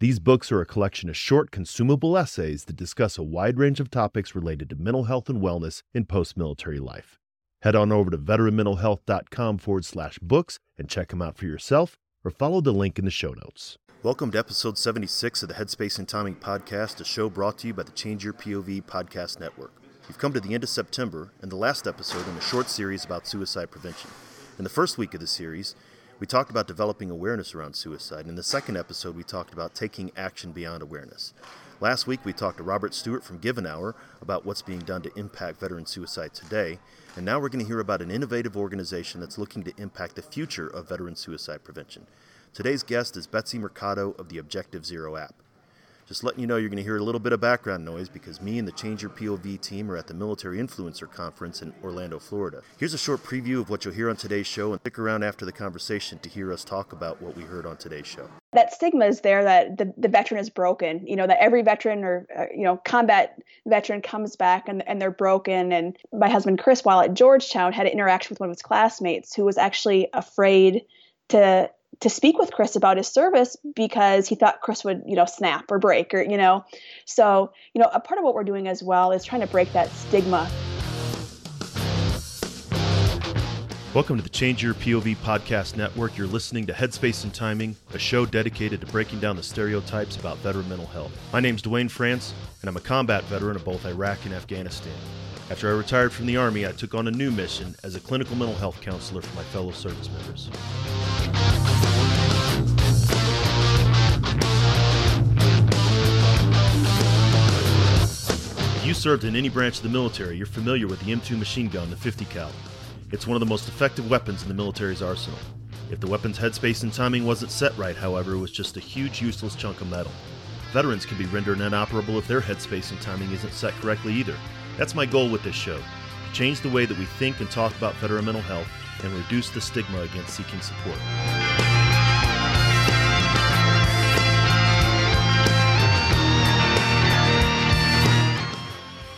These books are a collection of short, consumable essays that discuss a wide range of topics related to mental health and wellness in post military life. Head on over to veteranmentalhealth.com forward slash books and check them out for yourself or follow the link in the show notes. Welcome to episode 76 of the Headspace and Timing Podcast, a show brought to you by the Change Your POV Podcast Network. We've come to the end of September and the last episode in a short series about suicide prevention. In the first week of the series, we talked about developing awareness around suicide. In the second episode, we talked about taking action beyond awareness. Last week, we talked to Robert Stewart from Give an Hour about what's being done to impact veteran suicide today. And now we're going to hear about an innovative organization that's looking to impact the future of veteran suicide prevention. Today's guest is Betsy Mercado of the Objective Zero app. Just letting you know you're going to hear a little bit of background noise because me and the Change Your POV team are at the Military Influencer Conference in Orlando, Florida. Here's a short preview of what you'll hear on today's show and stick around after the conversation to hear us talk about what we heard on today's show. That stigma is there that the, the veteran is broken, you know, that every veteran or, uh, you know, combat veteran comes back and, and they're broken. And my husband, Chris, while at Georgetown, had an interaction with one of his classmates who was actually afraid to to speak with Chris about his service because he thought Chris would, you know, snap or break or, you know. So, you know, a part of what we're doing as well is trying to break that stigma. Welcome to the Change Your POV podcast network. You're listening to Headspace and Timing, a show dedicated to breaking down the stereotypes about veteran mental health. My name's Duane France, and I'm a combat veteran of both Iraq and Afghanistan. After I retired from the Army, I took on a new mission as a clinical mental health counselor for my fellow service members. You served in any branch of the military, you're familiar with the M2 machine gun, the 50 cal. It's one of the most effective weapons in the military's arsenal. If the weapon's headspace and timing wasn't set right, however, it was just a huge useless chunk of metal. Veterans can be rendered inoperable if their headspace and timing isn't set correctly either. That's my goal with this show to change the way that we think and talk about veteran mental health and reduce the stigma against seeking support.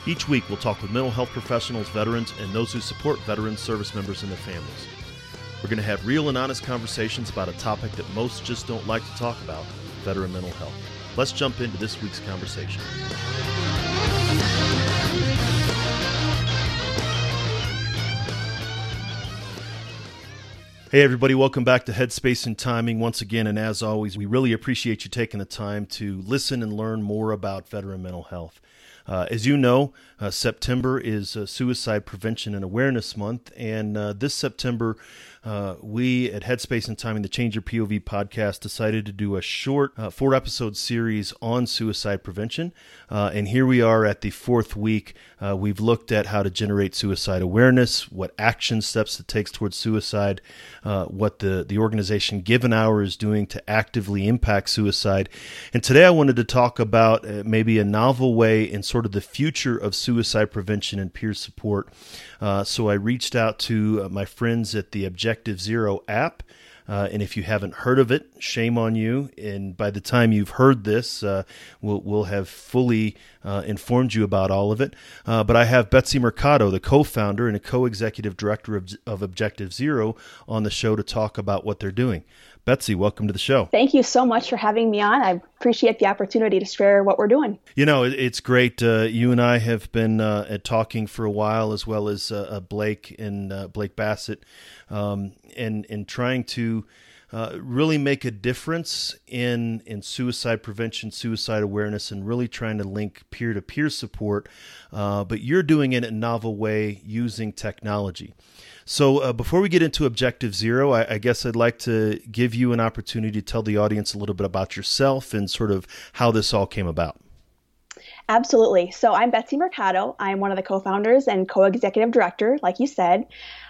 Each week, we'll talk with mental health professionals, veterans, and those who support veterans, service members, and their families. We're going to have real and honest conversations about a topic that most just don't like to talk about veteran mental health. Let's jump into this week's conversation. Hey, everybody, welcome back to Headspace and Timing once again. And as always, we really appreciate you taking the time to listen and learn more about veteran mental health. Uh, as you know, uh, September is uh, Suicide Prevention and Awareness Month, and uh, this September, uh, we at Headspace and Timing, the Change Your POV podcast, decided to do a short uh, four episode series on suicide prevention. Uh, and here we are at the fourth week. Uh, we've looked at how to generate suicide awareness, what action steps it takes towards suicide, uh, what the, the organization Give an Hour is doing to actively impact suicide. And today I wanted to talk about uh, maybe a novel way in sort of the future of suicide prevention and peer support. so I reached out to my friends at the Objective Zero app. Uh, and if you haven't heard of it, shame on you. And by the time you've heard this, uh, we'll, we'll have fully uh, informed you about all of it. Uh, but I have Betsy Mercado, the co founder and a co executive director of, of Objective Zero, on the show to talk about what they're doing. Betsy, welcome to the show. Thank you so much for having me on. I appreciate the opportunity to share what we're doing. You know, it's great. Uh, you and I have been uh, talking for a while, as well as uh, uh Blake and uh, Blake Bassett, um, and and trying to. Uh, really make a difference in in suicide prevention, suicide awareness, and really trying to link peer to peer support. but you're doing it in a novel way using technology. So uh, before we get into Objective Zero, I, I, guess I'd like to give you an opportunity to tell the audience a little bit about yourself and sort of how this all came about. Absolutely. So I'm Betsy Mercado. I'm one of the co-founders and co-executive director, like you said.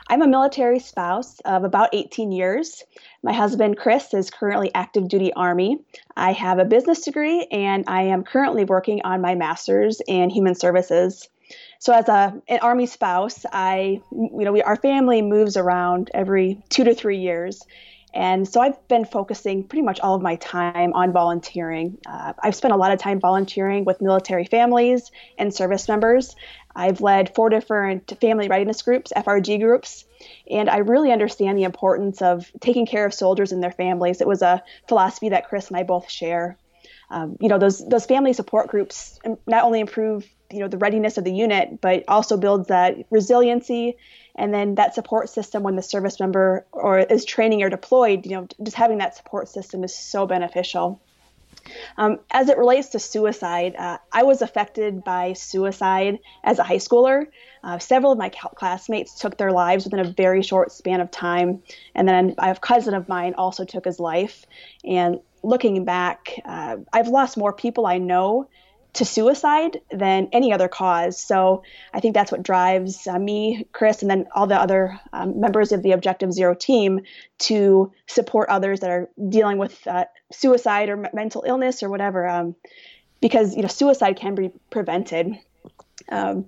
I'm a military spouse of about 18 years. My husband, Chris, is currently active duty Army. I have a business degree and I am currently working on my master's in human services. So as a an army spouse, I you know we our family moves around every two to three years, and so I've been focusing pretty much all of my time on volunteering. Uh, I've spent a lot of time volunteering with military families and service members. I've led four different family readiness groups, FRG groups, and I really understand the importance of taking care of soldiers and their families. It was a philosophy that Chris and I both share. Um, you know, those those family support groups not only improve you know the readiness of the unit, but also builds that resiliency and then that support system when the service member or is training or deployed. You know, just having that support system is so beneficial. Um, as it relates to suicide, uh, I was affected by suicide as a high schooler. Uh, several of my classmates took their lives within a very short span of time. And then I have a cousin of mine also took his life. And looking back, uh, I've lost more people I know to suicide than any other cause. So I think that's what drives uh, me, Chris, and then all the other um, members of the Objective Zero team to support others that are dealing with uh, suicide or m- mental illness or whatever, um, because you know suicide can be prevented. Um,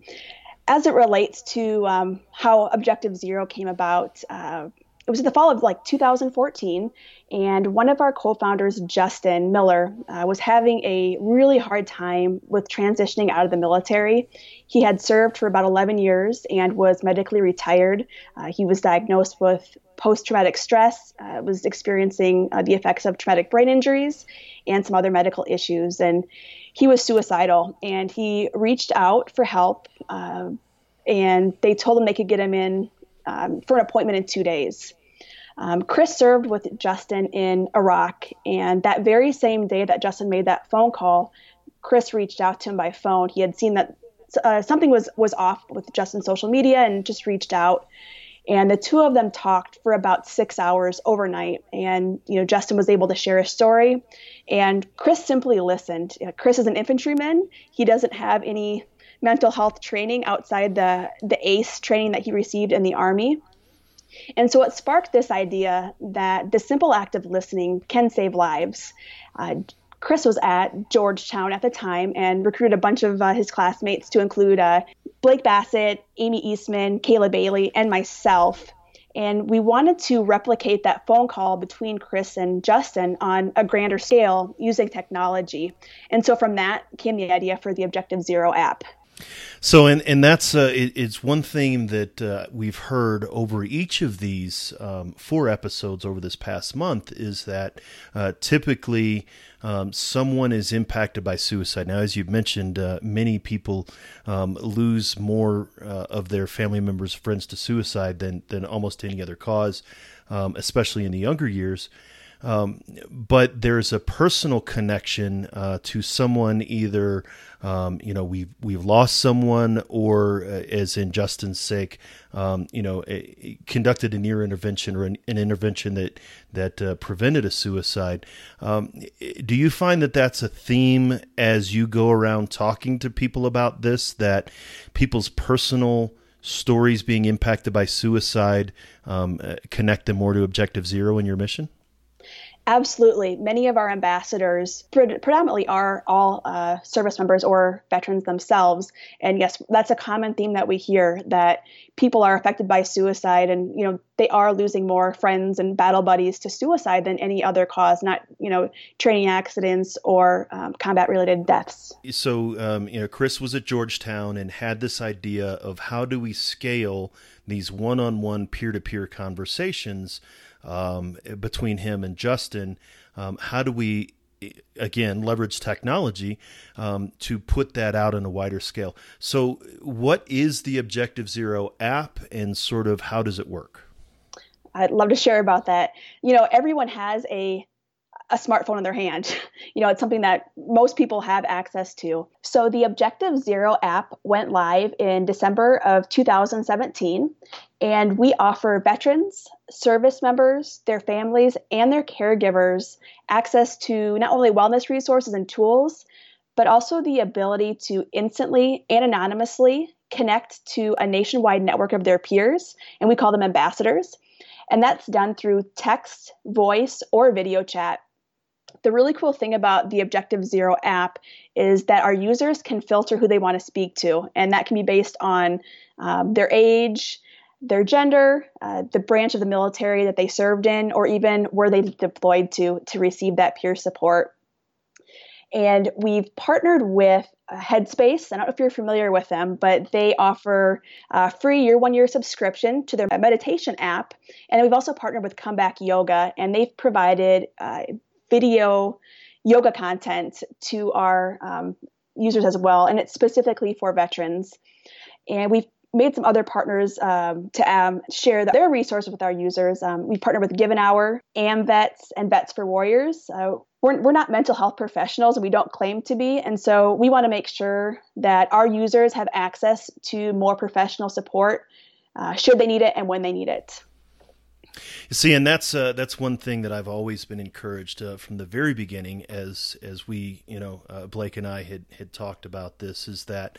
as it relates to um, how Objective Zero came about, uh, it was the fall of like 2014 and one of our co-founders justin miller uh, was having a really hard time with transitioning out of the military. He had served for about 11 years and was medically retired. Uh, he was diagnosed with post-traumatic stress uh, was experiencing uh, the effects of traumatic brain injuries and some other medical issues and he was suicidal and he reached out for help uh, and they told him they could get him in um, for an appointment in two days. Um, Chris served with Justin in Iraq, and that very same day that Justin made that phone call, Chris reached out to him by phone. He had seen that uh, something was was off with Justin's social media, and just reached out. And the two of them talked for about six hours overnight. And you know, Justin was able to share his story, and Chris simply listened. Chris is an infantryman. He doesn't have any mental health training outside the the ACE training that he received in the Army. And so it sparked this idea that the simple act of listening can save lives. Uh, Chris was at Georgetown at the time and recruited a bunch of uh, his classmates to include uh, Blake Bassett, Amy Eastman, Kayla Bailey, and myself. And we wanted to replicate that phone call between Chris and Justin on a grander scale using technology. And so from that came the idea for the Objective Zero app. So, and and that's uh, it, it's one thing that uh, we've heard over each of these um, four episodes over this past month is that uh, typically um, someone is impacted by suicide. Now, as you've mentioned, uh, many people um, lose more uh, of their family members, friends to suicide than than almost any other cause, um, especially in the younger years. Um, but there's a personal connection uh, to someone either um, you know we've we've lost someone or uh, as in Justin's sake um, you know conducted a near intervention or an, an intervention that that uh, prevented a suicide. Um, do you find that that's a theme as you go around talking to people about this that people's personal stories being impacted by suicide um, uh, connect them more to objective zero in your mission Absolutely. Many of our ambassadors predominantly are all uh, service members or veterans themselves. And yes, that's a common theme that we hear that people are affected by suicide and, you know, they are losing more friends and battle buddies to suicide than any other cause, not, you know, training accidents or um, combat related deaths. So, um, you know, Chris was at Georgetown and had this idea of how do we scale these one on one peer to peer conversations um, between him and Justin. Um, how do we again leverage technology um, to put that out on a wider scale? So, what is the Objective Zero app, and sort of how does it work? I'd love to share about that. You know, everyone has a a smartphone in their hand. You know, it's something that most people have access to. So the Objective Zero app went live in December of 2017, and we offer veterans, service members, their families, and their caregivers access to not only wellness resources and tools, but also the ability to instantly and anonymously connect to a nationwide network of their peers, and we call them ambassadors. And that's done through text, voice, or video chat the really cool thing about the Objective Zero app is that our users can filter who they want to speak to, and that can be based on um, their age, their gender, uh, the branch of the military that they served in, or even where they deployed to to receive that peer support. And we've partnered with uh, Headspace. I don't know if you're familiar with them, but they offer a free year one year subscription to their meditation app. And we've also partnered with Comeback Yoga, and they've provided uh, video yoga content to our um, users as well. And it's specifically for veterans. And we've made some other partners um, to um, share their resources with our users. Um, we've partnered with Give an Hour, AMVETS, and Vets for Warriors. Uh, we're, we're not mental health professionals and we don't claim to be. And so we want to make sure that our users have access to more professional support uh, should they need it and when they need it. You see, and that's uh, that's one thing that I've always been encouraged uh, from the very beginning, as as we, you know, uh, Blake and I had had talked about this, is that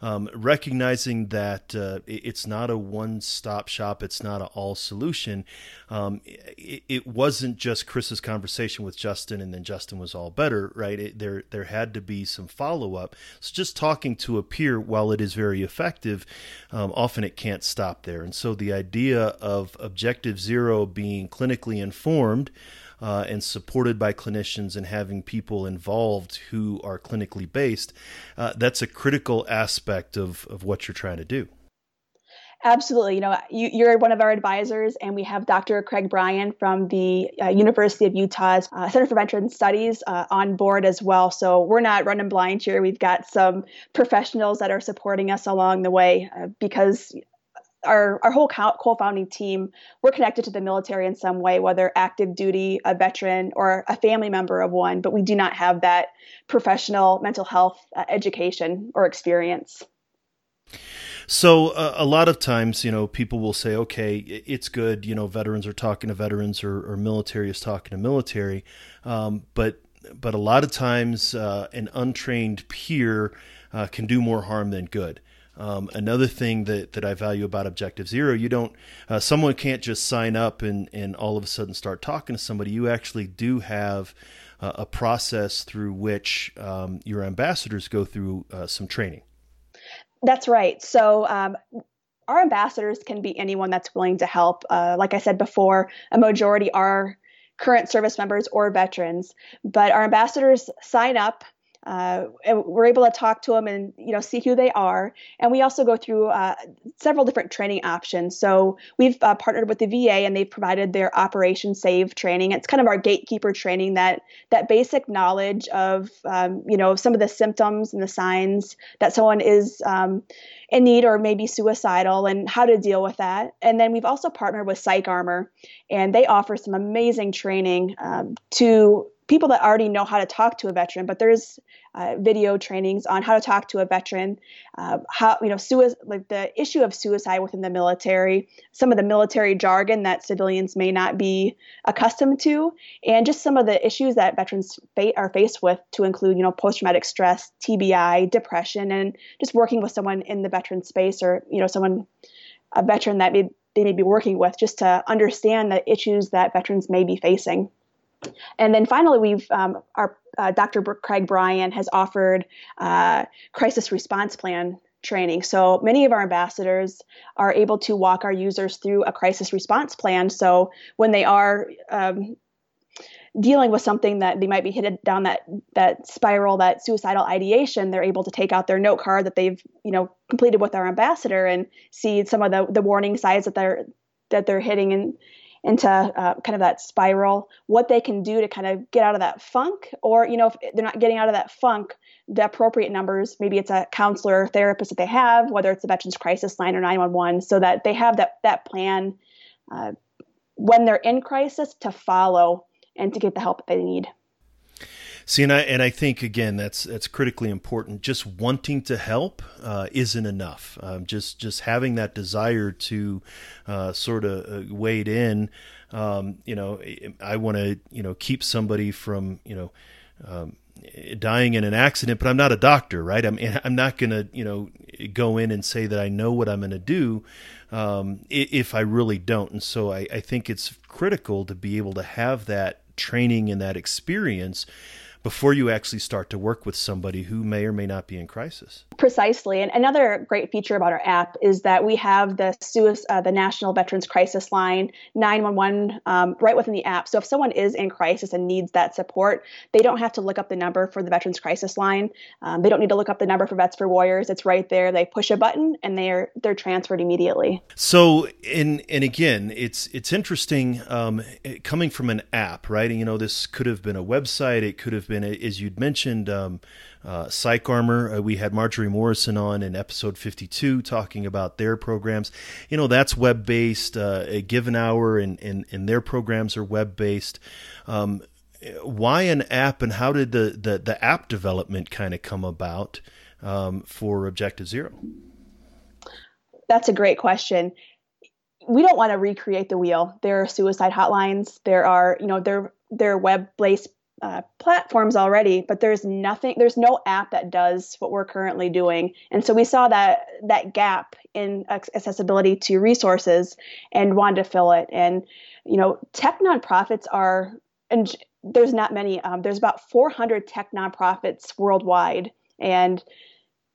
um, recognizing that uh, it's not a one stop shop, it's not an all solution. Um, it, it, wasn't just Chris's conversation with Justin, and then Justin was all better, right? It, there there had to be some follow up. So just talking to a peer, while it is very effective, um, often it can't stop there. And so the idea of Objective Zero being clinically informed uh, and supported by clinicians and having people involved who are clinically based, uh, that's a critical aspect of, of what you're trying to do. Absolutely. You know, you, are one of our advisors, and we have Dr. Craig Bryan from the uh, University of Utah's uh, Center for Veteran Studies uh, on board as well. So we're not running blind here. We've got some professionals that are supporting us along the way uh, because our, our whole co-founding team, we're connected to the military in some way, whether active duty, a veteran, or a family member of one, but we do not have that professional mental health uh, education or experience. So uh, a lot of times, you know, people will say, "Okay, it's good." You know, veterans are talking to veterans, or, or military is talking to military, um, but but a lot of times, uh, an untrained peer uh, can do more harm than good. Um, another thing that, that I value about Objective Zero, you don't, uh, someone can't just sign up and, and all of a sudden start talking to somebody. You actually do have uh, a process through which um, your ambassadors go through uh, some training. That's right. So, um, our ambassadors can be anyone that's willing to help. Uh, like I said before, a majority are current service members or veterans, but our ambassadors sign up uh, we're able to talk to them and you know see who they are. And we also go through uh, several different training options. So we've uh, partnered with the va and they've provided their operation save training. It's kind of our gatekeeper training that that basic knowledge of um, you know some of the symptoms and the signs that someone is um, in need or maybe suicidal and how to deal with that. And then we've also partnered with PsychArmor and they offer some amazing training um, to people that already know how to talk to a veteran, but there's uh, video trainings on how to talk to a veteran, uh, how you know like the issue of suicide within the military, some of the military jargon that civilians may not be accustomed to, and just some of the issues that veterans fa- are faced with, to include you know post-traumatic stress, TBI, depression, and just working with someone in the veteran space or you know someone a veteran that may, they may be working with, just to understand the issues that veterans may be facing. And then finally, we've um, our uh, Dr. Craig Bryan has offered uh, crisis response plan training. So many of our ambassadors are able to walk our users through a crisis response plan. So when they are um, dealing with something that they might be headed down that that spiral, that suicidal ideation, they're able to take out their note card that they've you know completed with our ambassador and see some of the the warning signs that they're that they're hitting and into uh, kind of that spiral, what they can do to kind of get out of that funk, or you know, if they're not getting out of that funk, the appropriate numbers, maybe it's a counselor or therapist that they have, whether it's a veterans crisis line or 911, so that they have that that plan uh, when they're in crisis to follow and to get the help that they need. See, and I and I think again that's that's critically important. Just wanting to help uh, isn't enough. Um, just just having that desire to uh, sort of uh, wade in. Um, you know, I want to you know keep somebody from you know. Um, dying in an accident, but I'm not a doctor, right? I'm I'm not going to you know go in and say that I know what I'm going to do um, if I really don't. And so I, I think it's critical to be able to have that training and that experience before you actually start to work with somebody who may or may not be in crisis. Precisely. And another great feature about our app is that we have the uh, the National Veterans Crisis Line 911 um, right within the app. So if someone is in crisis and needs that support, they don't have to look up the number for the Veterans Crisis Line. Um, they don't need to look up the number for Vets for Warriors. It's right there. They push a button and they're they're transferred immediately. So and and again, it's it's interesting um, coming from an app, right? And, you know, this could have been a website. It could have been been, as you'd mentioned, um, uh, PsychArmor. Uh, we had Marjorie Morrison on in episode 52 talking about their programs. You know, that's web based. Uh, a given hour and, and, and their programs are web based. Um, why an app and how did the, the, the app development kind of come about um, for Objective Zero? That's a great question we don't want to recreate the wheel. There are suicide hotlines. There are, you know, they're they're web-based uh, platforms already, but there's nothing, there's no app that does what we're currently doing. And so we saw that that gap in accessibility to resources and wanted to fill it. And you know, tech nonprofits are, and there's not many. Um, there's about 400 tech nonprofits worldwide, and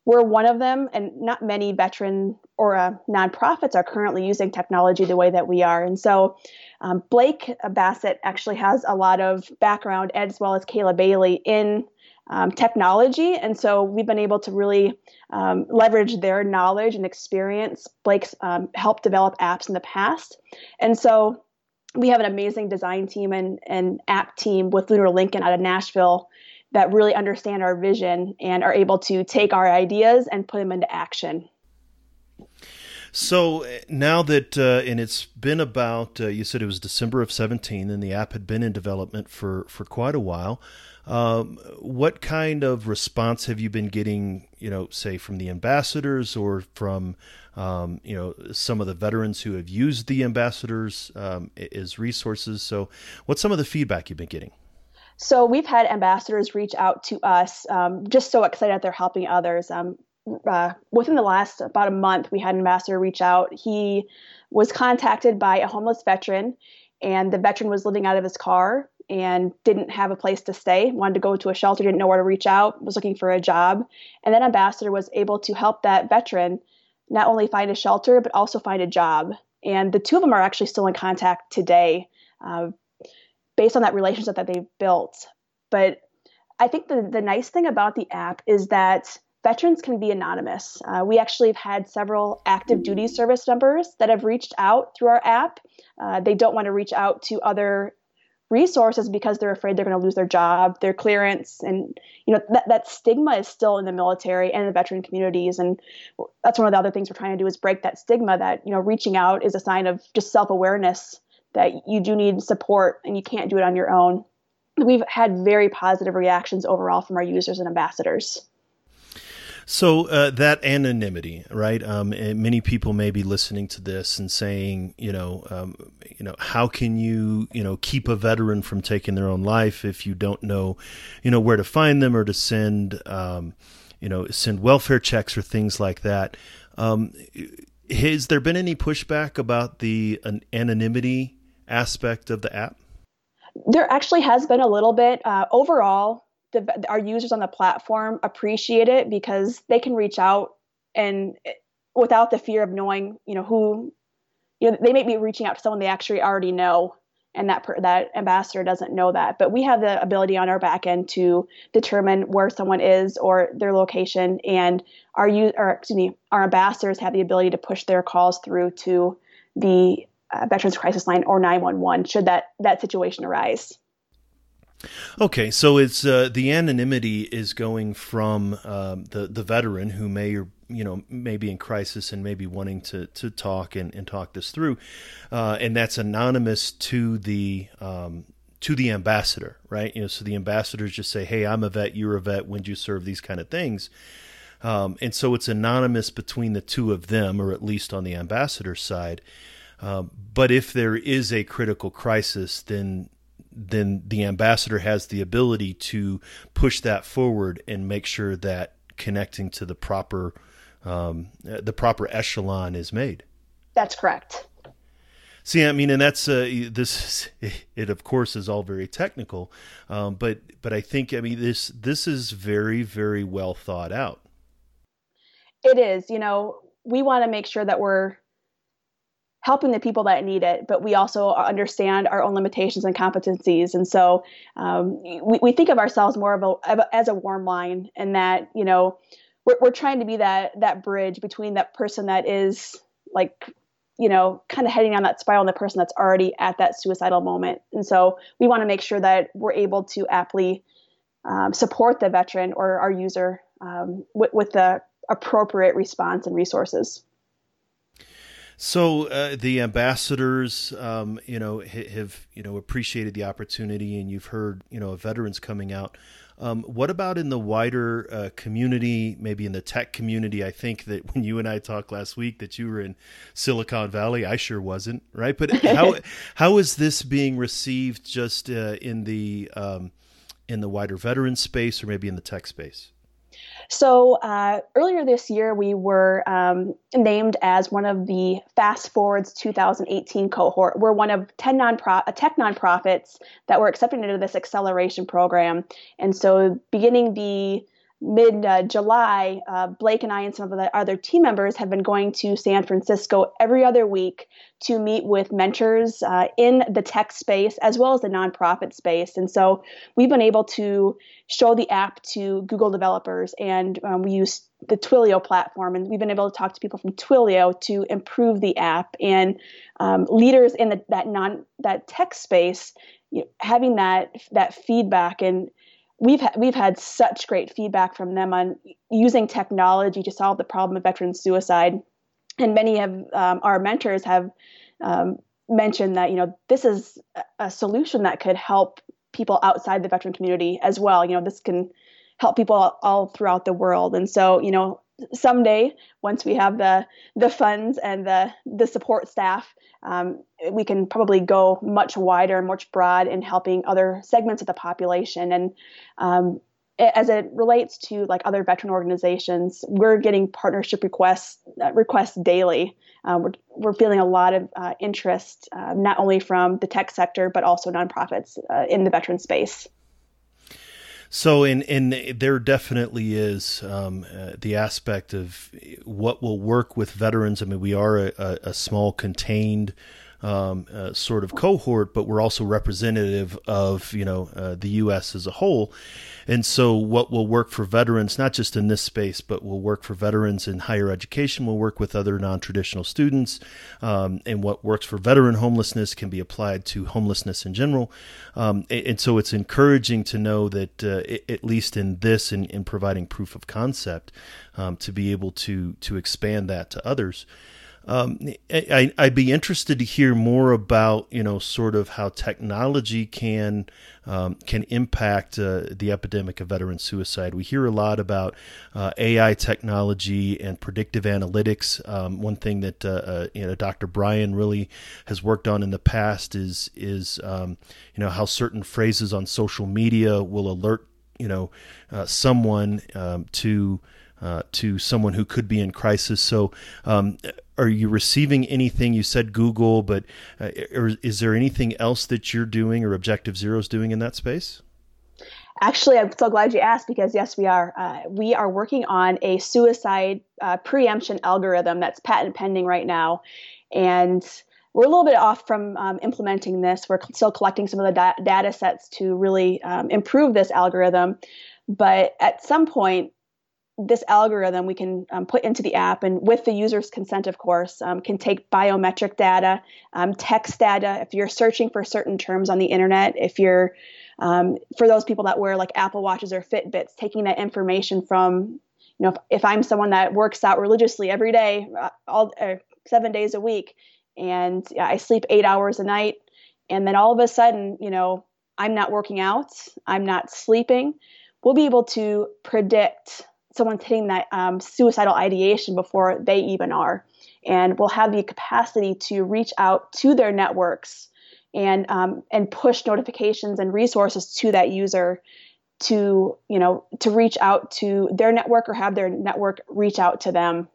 we're one of them, and not many veteran or uh, nonprofits are currently using technology the way that we are. And so, um, Blake Bassett actually has a lot of background, as well as Kayla Bailey, in um, technology. And so, we've been able to really um, leverage their knowledge and experience. Blake's um, helped develop apps in the past. And so, we have an amazing design team and, and app team with Lunar Lincoln out of Nashville that really understand our vision and are able to take our ideas and put them into action. So now that, uh, and it's been about, uh, you said it was December of 17, and the app had been in development for, for quite a while. Um, what kind of response have you been getting, you know, say from the ambassadors or from, um, you know, some of the veterans who have used the ambassadors um, as resources? So, what's some of the feedback you've been getting? So we've had ambassadors reach out to us, um, just so excited that they're helping others. Um, uh, within the last about a month, we had an ambassador reach out. He was contacted by a homeless veteran, and the veteran was living out of his car and didn't have a place to stay, wanted to go to a shelter, didn't know where to reach out, was looking for a job. And then ambassador was able to help that veteran not only find a shelter, but also find a job. And the two of them are actually still in contact today. Uh, based on that relationship that they've built. But I think the, the nice thing about the app is that veterans can be anonymous. Uh, we actually have had several active duty service members that have reached out through our app. Uh, they don't want to reach out to other resources because they're afraid they're going to lose their job, their clearance, and you know that that stigma is still in the military and the veteran communities, and that's one of the other things we're trying to do is break that stigma that you know reaching out is a sign of just self awareness that you do need support and you can't do it on your own. We've had very positive reactions overall from our users and ambassadors. So uh, that anonymity, right? Um, many people may be listening to this and saying, you know, um, you know, how can you, you know, keep a veteran from taking their own life if you don't know, you know, where to find them or to send, um, you know, send welfare checks or things like that. Um, has there been any pushback about the anonymity aspect of the app? There actually has been a little bit. Uh, overall, the, our users on the platform appreciate it because they can reach out and without the fear of knowing, you know, who, you know, they may be reaching out to someone they actually already know, and that per, that ambassador doesn't know that. But we have the ability on our back end to determine where someone is or their location, and our use, or excuse me, our ambassadors have the ability to push their calls through to the uh, Veterans Crisis Line or 911 should that that situation arise. Okay, so it's uh, the anonymity is going from um, the the veteran who may or you know may be in crisis and maybe wanting to to talk and, and talk this through, uh, and that's anonymous to the um, to the ambassador, right? You know, so the ambassadors just say, "Hey, I'm a vet, you're a vet. When do you serve these kind of things?" Um, and so it's anonymous between the two of them, or at least on the ambassador side. Um, but if there is a critical crisis, then then the ambassador has the ability to push that forward and make sure that connecting to the proper um, the proper echelon is made. That's correct. See, I mean, and that's uh, this. It of course is all very technical, um, but but I think I mean this this is very very well thought out. It is. You know, we want to make sure that we're helping the people that need it, but we also understand our own limitations and competencies. And so um, we, we think of ourselves more of a, as a warm line, and that you know we're, we're trying to be that that bridge between that person that is like you know kind of heading down that spiral and the person that's already at that suicidal moment. And so we want to make sure that we're able to aptly um, support the veteran or our user um, with, with the appropriate response and resources. So uh, the ambassadors, um, you know, have you know appreciated the opportunity, and you've heard you know veterans coming out. Um, what about in the wider uh, community, maybe in the tech community? I think that when you and I talked last week, that you were in Silicon Valley. I sure wasn't, right? But how how is this being received just uh, in the um, in the wider veteran space, or maybe in the tech space? So uh, earlier this year, we were um, named as one of the Fast Forward's 2018 cohort. We're one of 10 non-pro- uh, tech nonprofits that were accepted into this acceleration program. And so beginning the mid uh, July, uh, Blake and I and some of the other team members have been going to San Francisco every other week to meet with mentors uh, in the tech space as well as the nonprofit space. And so we've been able to show the app to Google developers, and um, we use the Twilio platform, and we've been able to talk to people from Twilio to improve the app. And um, leaders in the, that non that tech space, you know, having that that feedback and we've ha- we've had such great feedback from them on using technology to solve the problem of veteran suicide, and many of um, our mentors have um, mentioned that you know this is a solution that could help people outside the veteran community as well. You know, this can help people all, all throughout the world, and so you know someday once we have the the funds and the the support staff um, we can probably go much wider and much broad in helping other segments of the population. And um, as it relates to like other veteran organizations we're getting partnership requests uh, requests daily. Uh, we're, we're feeling a lot of uh, interest uh, not only from the tech sector but also nonprofits uh, in the veteran space so, in in there definitely is um, uh, the aspect of what will work with veterans. I mean, we are a, a small contained um, uh, sort of cohort, but we're also representative of you know uh, the U.S. as a whole. And so, what will work for veterans, not just in this space, but will work for veterans in higher education, will work with other non-traditional students, um, and what works for veteran homelessness can be applied to homelessness in general. Um, and, so, it's encouraging to know that uh, at least in this, in, in providing proof of concept, um, to be able to to expand that to others. Um, I, would be interested to hear more about, you know, sort of how technology can um, can impact uh, the epidemic of veteran suicide. We hear a lot about uh, AI technology and predictive analytics. Um, one thing that uh, uh you know Dr. Bryan really has worked on in the past is is um, you know how certain phrases on social media will alert you know uh, someone um, to uh, to someone who could be in crisis. So, um, are you receiving anything? You said Google, but uh, is there anything else that you're doing or Objective Zero is doing in that space? Actually, I'm so glad you asked because yes, we are. Uh, we are working on a suicide uh, preemption algorithm that's patent pending right now, and we're a little bit off from um, implementing this. We're still collecting some of the da- data sets to really um, improve this algorithm. But at some point, this algorithm we can um, put into the app and with the user's consent of course um, can take biometric data um, text data. If you're searching for certain terms on the internet if you're um, for those people that wear like apple watches or fitbits taking that information from you know if, if i'm someone that works out religiously every day uh, all uh, seven days a week and i sleep eight hours a night and then all of a sudden you know i'm not working out i'm not sleeping we'll be able to predict someone's hitting that um, suicidal ideation before they even are, and will have the capacity to reach out to their networks and um, and push notifications and resources to that user to you know to reach out to their network or have their network reach out to them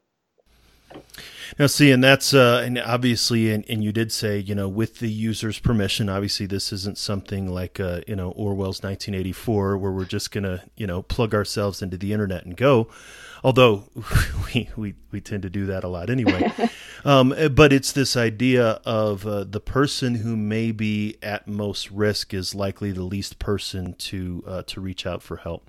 Now, see, and that's uh, and obviously, and, and you did say, you know, with the user's permission. Obviously, this isn't something like, uh, you know, Orwell's 1984, where we're just gonna, you know, plug ourselves into the internet and go. Although we we, we tend to do that a lot anyway. um, but it's this idea of uh, the person who may be at most risk is likely the least person to uh, to reach out for help.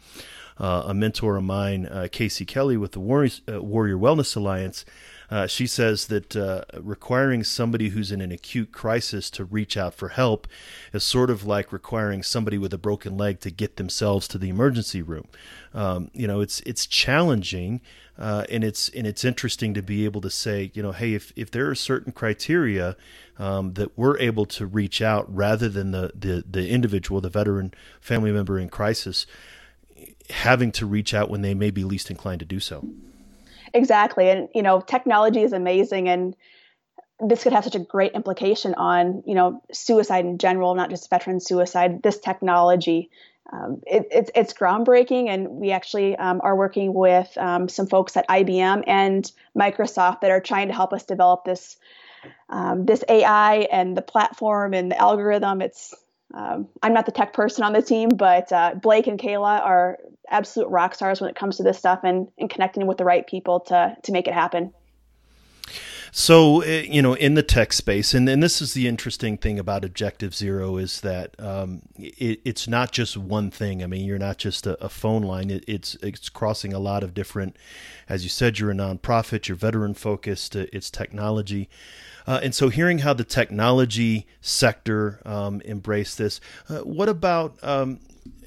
Uh, a mentor of mine, uh, Casey Kelly, with the Warrior, uh, Warrior Wellness Alliance uh, she says that uh, requiring somebody who's in an acute crisis to reach out for help is sort of like requiring somebody with a broken leg to get themselves to the emergency room. Um, you know, it's it's challenging, uh, and it's and it's interesting to be able to say, you know, hey, if if there are certain criteria um, that we're able to reach out rather than the the the individual, the veteran family member in crisis, having to reach out when they may be least inclined to do so. Exactly. And, you know, technology is amazing and this could have such a great implication on, you know, suicide in general, not just veteran suicide. This technology, um, it, it's, it's groundbreaking, and we actually um, are working with um, some folks at IBM and Microsoft that are trying to help us develop this um, this AI and the platform and the algorithm. It's um, I'm not the tech person on the team, but uh, Blake and Kayla are absolute rock stars when it comes to this stuff and, and connecting with the right people to to make it happen. So, eh, you know, in the tech space, and, and this is the interesting thing about Objective Zero is that um, it, it's not just one thing. I mean, you're not just a, a phone line. It, it's it's crossing a lot of different. As you said, you're a nonprofit. You're veteran focused. Uh, it's technology. Uh, and so, hearing how the technology sector um, embraced this, uh, what about um,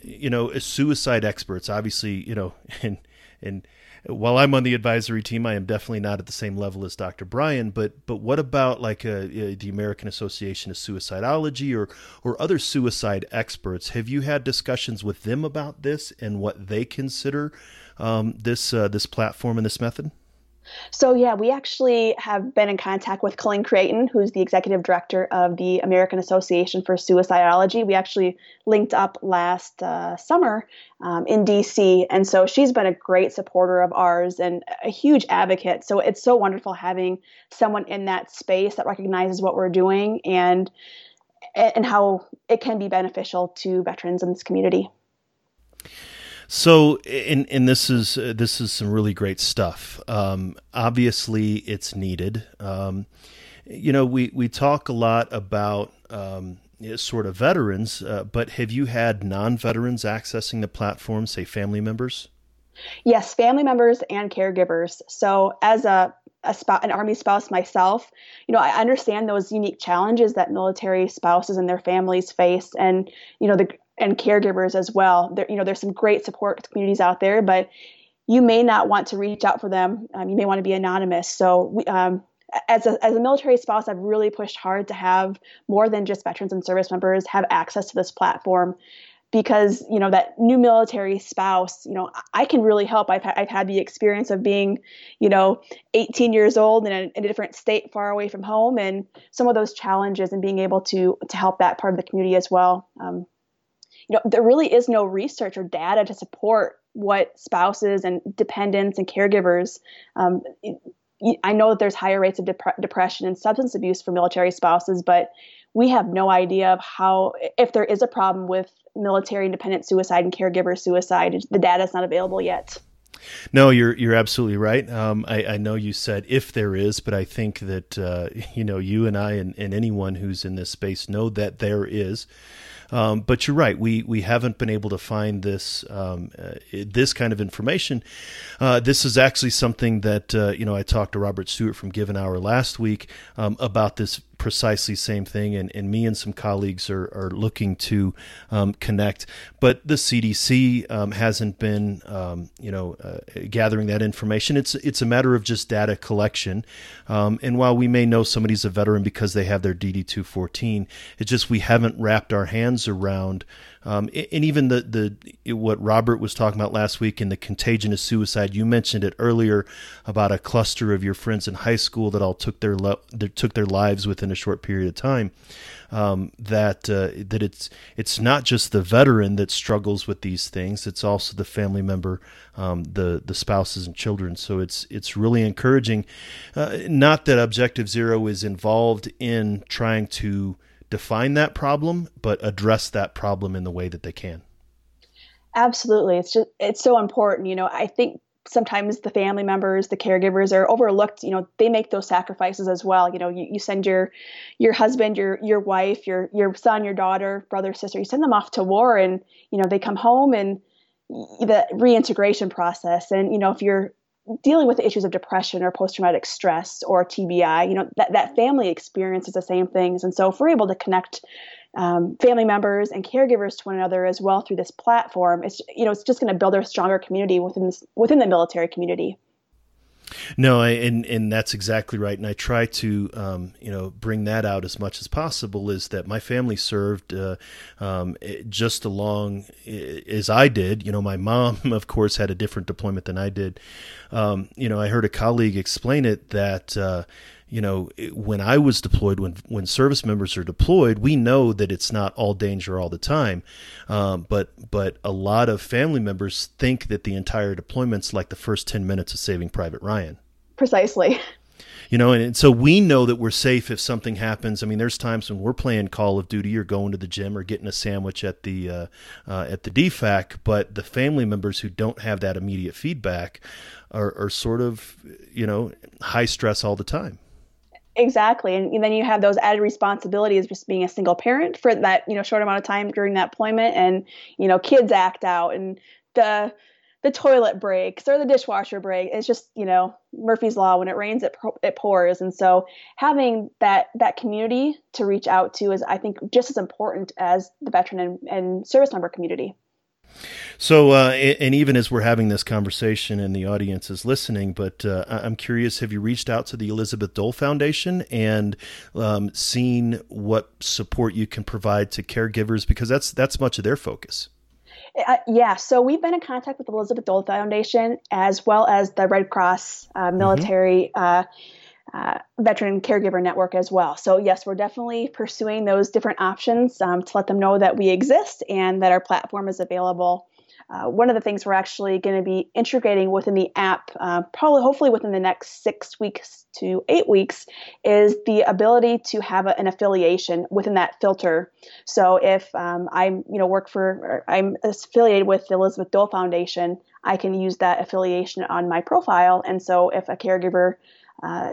you know suicide experts? Obviously, you know, and and while I'm on the advisory team, I am definitely not at the same level as Dr. Bryan. But but what about like uh, uh, the American Association of Suicidology or or other suicide experts? Have you had discussions with them about this and what they consider um, this uh, this platform and this method? So yeah, we actually have been in contact with Colleen Creighton, who's the executive director of the American Association for Suicidology. We actually linked up last uh, summer um, in DC, and so she's been a great supporter of ours and a huge advocate. So it's so wonderful having someone in that space that recognizes what we're doing and and how it can be beneficial to veterans in this community. So, and and this is uh, this is some really great stuff. Um, obviously, it's needed. Um, you know, we we talk a lot about um, sort of veterans, uh, but have you had non-veterans accessing the platform, say family members? Yes, family members and caregivers. So, as a a spouse, an army spouse myself, you know, I understand those unique challenges that military spouses and their families face, and you know, the and caregivers as well. There, you know, there's some great support communities out there, but you may not want to reach out for them. Um, you may want to be anonymous. So, we, um, as a, as a military spouse, I've really pushed hard to have more than just veterans and service members have access to this platform because you know that new military spouse you know i can really help i've, I've had the experience of being you know 18 years old in a, in a different state far away from home and some of those challenges and being able to to help that part of the community as well um, you know, there really is no research or data to support what spouses and dependents and caregivers. Um, I know that there's higher rates of dep- depression and substance abuse for military spouses, but we have no idea of how, if there is a problem with military independent suicide and caregiver suicide, the data is not available yet. No, you're you're absolutely right. Um, I, I, know you said if there is, but I think that uh, you know you and I and, and anyone who's in this space know that there is. Um, but you're right. We we haven't been able to find this um, uh, this kind of information. Uh, this is actually something that uh, you know I talked to Robert Stewart from Give an Hour last week um, about this precisely same thing, and, and me and some colleagues are, are looking to um, connect. But the CDC um, hasn't been, um, you know, uh, gathering that information. It's it's a matter of just data collection. Um, and while we may know somebody's a veteran because they have their DD two fourteen, it's just we haven't wrapped our hands around um, and even the the what Robert was talking about last week in the contagion of suicide. You mentioned it earlier about a cluster of your friends in high school that all took their took their lives within a short period of time. Um, that uh, that it's it's not just the veteran that struggles with these things; it's also the family member, um, the the spouses and children. So it's it's really encouraging. Uh, not that Objective Zero is involved in trying to define that problem, but address that problem in the way that they can. Absolutely. It's just it's so important. You know, I think sometimes the family members, the caregivers are overlooked. You know, they make those sacrifices as well. You know, you, you send your your husband, your your wife, your your son, your daughter, brother, sister, you send them off to war and, you know, they come home and the reintegration process. And, you know, if you're dealing with the issues of depression or post-traumatic stress or TBI, you know, that, that family experiences the same things. And so if we're able to connect um, family members and caregivers to one another as well through this platform, it's, you know, it's just going to build a stronger community within this, within the military community. No, I, and and that's exactly right. And I try to, um, you know, bring that out as much as possible. Is that my family served uh, um, just along as I did. You know, my mom, of course, had a different deployment than I did. Um, you know, I heard a colleague explain it that. Uh, you know, when I was deployed, when when service members are deployed, we know that it's not all danger all the time, um, but but a lot of family members think that the entire deployment's like the first ten minutes of Saving Private Ryan. Precisely. You know, and, and so we know that we're safe if something happens. I mean, there's times when we're playing Call of Duty or going to the gym or getting a sandwich at the uh, uh, at the DFAC, but the family members who don't have that immediate feedback are, are sort of you know high stress all the time. Exactly. And then you have those added responsibilities just being a single parent for that, you know, short amount of time during that deployment and, you know, kids act out and the the toilet breaks or the dishwasher break. It's just, you know, Murphy's law when it rains it it pours. And so having that that community to reach out to is I think just as important as the veteran and, and service member community. So, uh, and even as we're having this conversation and the audience is listening, but uh, I'm curious have you reached out to the Elizabeth Dole Foundation and um, seen what support you can provide to caregivers? Because that's, that's much of their focus. Uh, yeah, so we've been in contact with the Elizabeth Dole Foundation as well as the Red Cross uh, mm-hmm. military. Mm-hmm uh, veteran caregiver network as well. So, yes, we're definitely pursuing those different options um, to let them know that we exist and that our platform is available. Uh, one of the things we're actually going to be integrating within the app, uh, probably hopefully within the next six weeks to eight weeks, is the ability to have a, an affiliation within that filter. So if um, I'm, you know, work for, I'm affiliated with the Elizabeth Dole Foundation, I can use that affiliation on my profile. And so if a caregiver uh,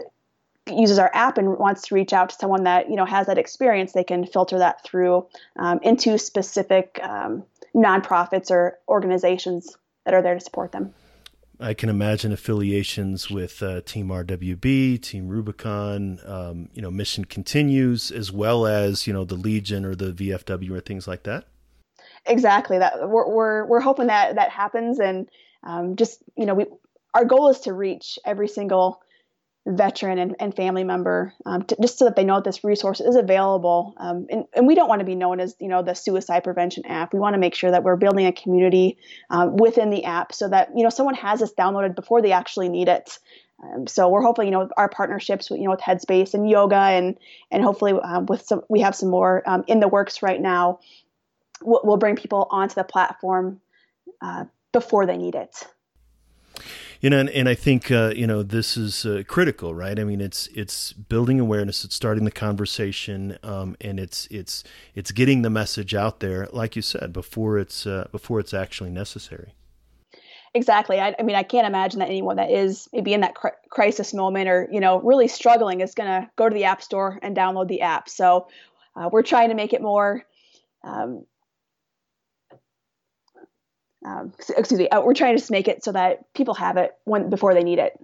uses our app and wants to reach out to someone that you know has that experience, they can filter that through um, into specific um, nonprofits or organizations that are there to support them. I can imagine affiliations with uh, Team RWB, Team Rubicon, um, you know, Mission Continues, as well as you know the Legion or the VFW or things like that. Exactly. That we're we're, we're hoping that that happens, and um, just you know, we our goal is to reach every single veteran and, and family member, um, to, just so that they know that this resource is available. Um, and, and, we don't want to be known as, you know, the suicide prevention app. We want to make sure that we're building a community um, within the app so that, you know, someone has this downloaded before they actually need it. Um, so we're hoping, you know, our partnerships, with, you know, with Headspace and yoga, and and hopefully um, with some, we have some more um, in the works right now. We'll, we'll, bring people onto the platform uh, before they need it you know, and, and I think uh, you know this is uh, critical, right? I mean, it's it's building awareness, it's starting the conversation, um, and it's it's it's getting the message out there, like you said, before it's uh, before it's actually necessary. Exactly. I, I, mean, I can't imagine that anyone that is maybe in that cr- crisis moment or you know really struggling is going to go to the app store and download the app. So uh, we're trying to make it more um, um, excuse me, uh, we're trying to make it so that people have it when before they need it.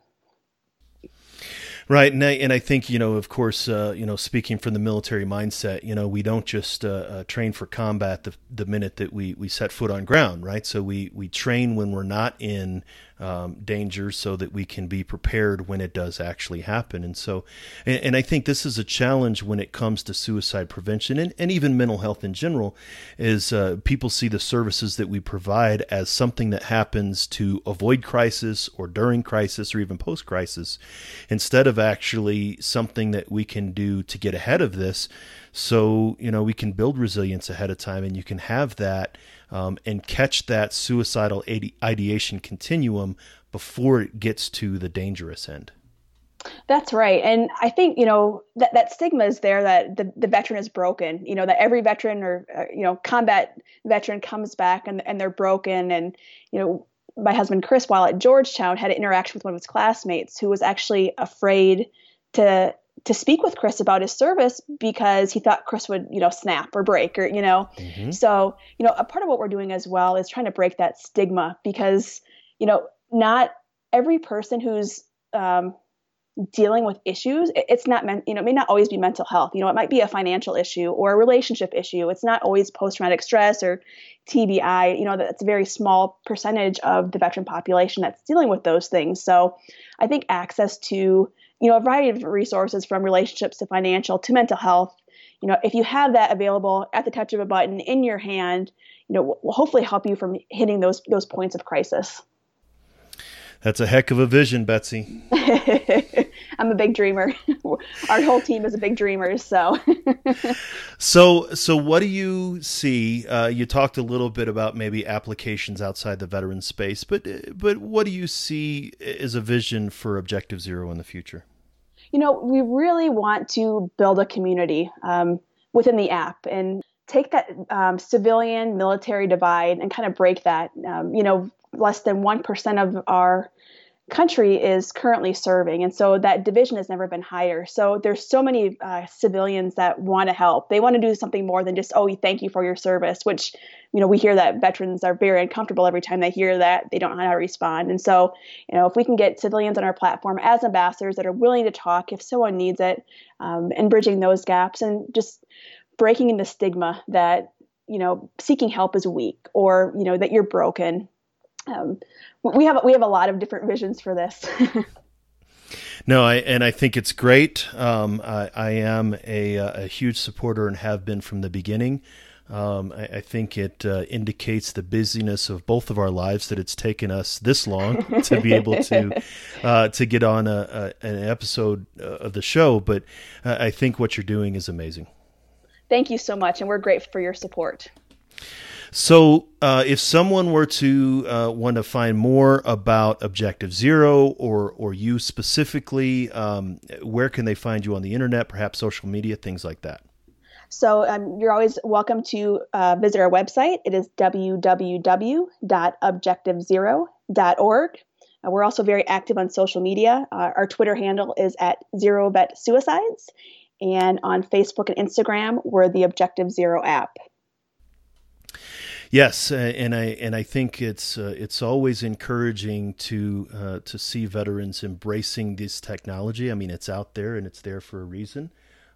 Right, and I, and I think you know, of course, uh, you know, speaking from the military mindset, you know, we don't just uh, uh, train for combat the, the minute that we, we set foot on ground, right? So we we train when we're not in um, danger so that we can be prepared when it does actually happen. And so, and, and, I think this is a challenge when it comes to suicide prevention and, and even mental health in general, is uh, people see the services that we provide as something that happens to avoid crisis or during crisis or even post crisis, instead of actually something that we can do to get ahead of this. So, you know, we can build resilience ahead of time and you can have that um, and catch that suicidal ideation continuum before it gets to the dangerous end. That's right. And I think, you know, that, that stigma is there that the, the veteran is broken, you know, that every veteran or, uh, you know, combat veteran comes back and, and they're broken. And, you know, my husband, Chris, while at Georgetown, had an interaction with one of his classmates who was actually afraid to to speak with Chris about his service because he thought Chris would, you know, snap or break or, you know. Mm-hmm. So, you know, a part of what we're doing as well is trying to break that stigma because, you know, not every person who's um, dealing with issues, it's not meant, you know, it may not always be mental health. You know, it might be a financial issue or a relationship issue. It's not always post traumatic stress or TBI. You know, that's a very small percentage of the veteran population that's dealing with those things. So I think access to, you know, a variety of resources from relationships to financial to mental health. You know, if you have that available at the touch of a button in your hand, you know, will hopefully help you from hitting those those points of crisis. That's a heck of a vision, Betsy. I'm a big dreamer. Our whole team is a big dreamer. So, so, so what do you see? Uh, you talked a little bit about maybe applications outside the veteran space, but but what do you see as a vision for Objective Zero in the future? You know, we really want to build a community um, within the app and take that um, civilian military divide and kind of break that. Um, you know, less than 1% of our country is currently serving and so that division has never been higher. So there's so many uh, civilians that want to help. They want to do something more than just oh thank you for your service which you know we hear that veterans are very uncomfortable every time they hear that. They don't know how to respond. And so you know if we can get civilians on our platform as ambassadors that are willing to talk if someone needs it um, and bridging those gaps and just breaking in the stigma that you know seeking help is weak or you know that you're broken um, we have we have a lot of different visions for this. no, I and I think it's great. Um, I, I, am a, a, huge supporter and have been from the beginning. Um, I, I, think it uh, indicates the busyness of both of our lives that it's taken us this long to be able to uh, to get on a, a, an episode uh, of the show. But uh, I think what you're doing is amazing. Thank you so much, and we're grateful for your support. So, uh, if someone were to uh, want to find more about Objective Zero or or you specifically, um, where can they find you on the internet, perhaps social media, things like that? So um, you're always welcome to uh, visit our website. It is www.objectivezero.org. Uh, we're also very active on social media. Uh, our Twitter handle is at Zero Vet Suicides, and on Facebook and Instagram, we're the Objective Zero app. Yes, uh, and I and I think it's uh, it's always encouraging to uh, to see veterans embracing this technology. I mean, it's out there and it's there for a reason.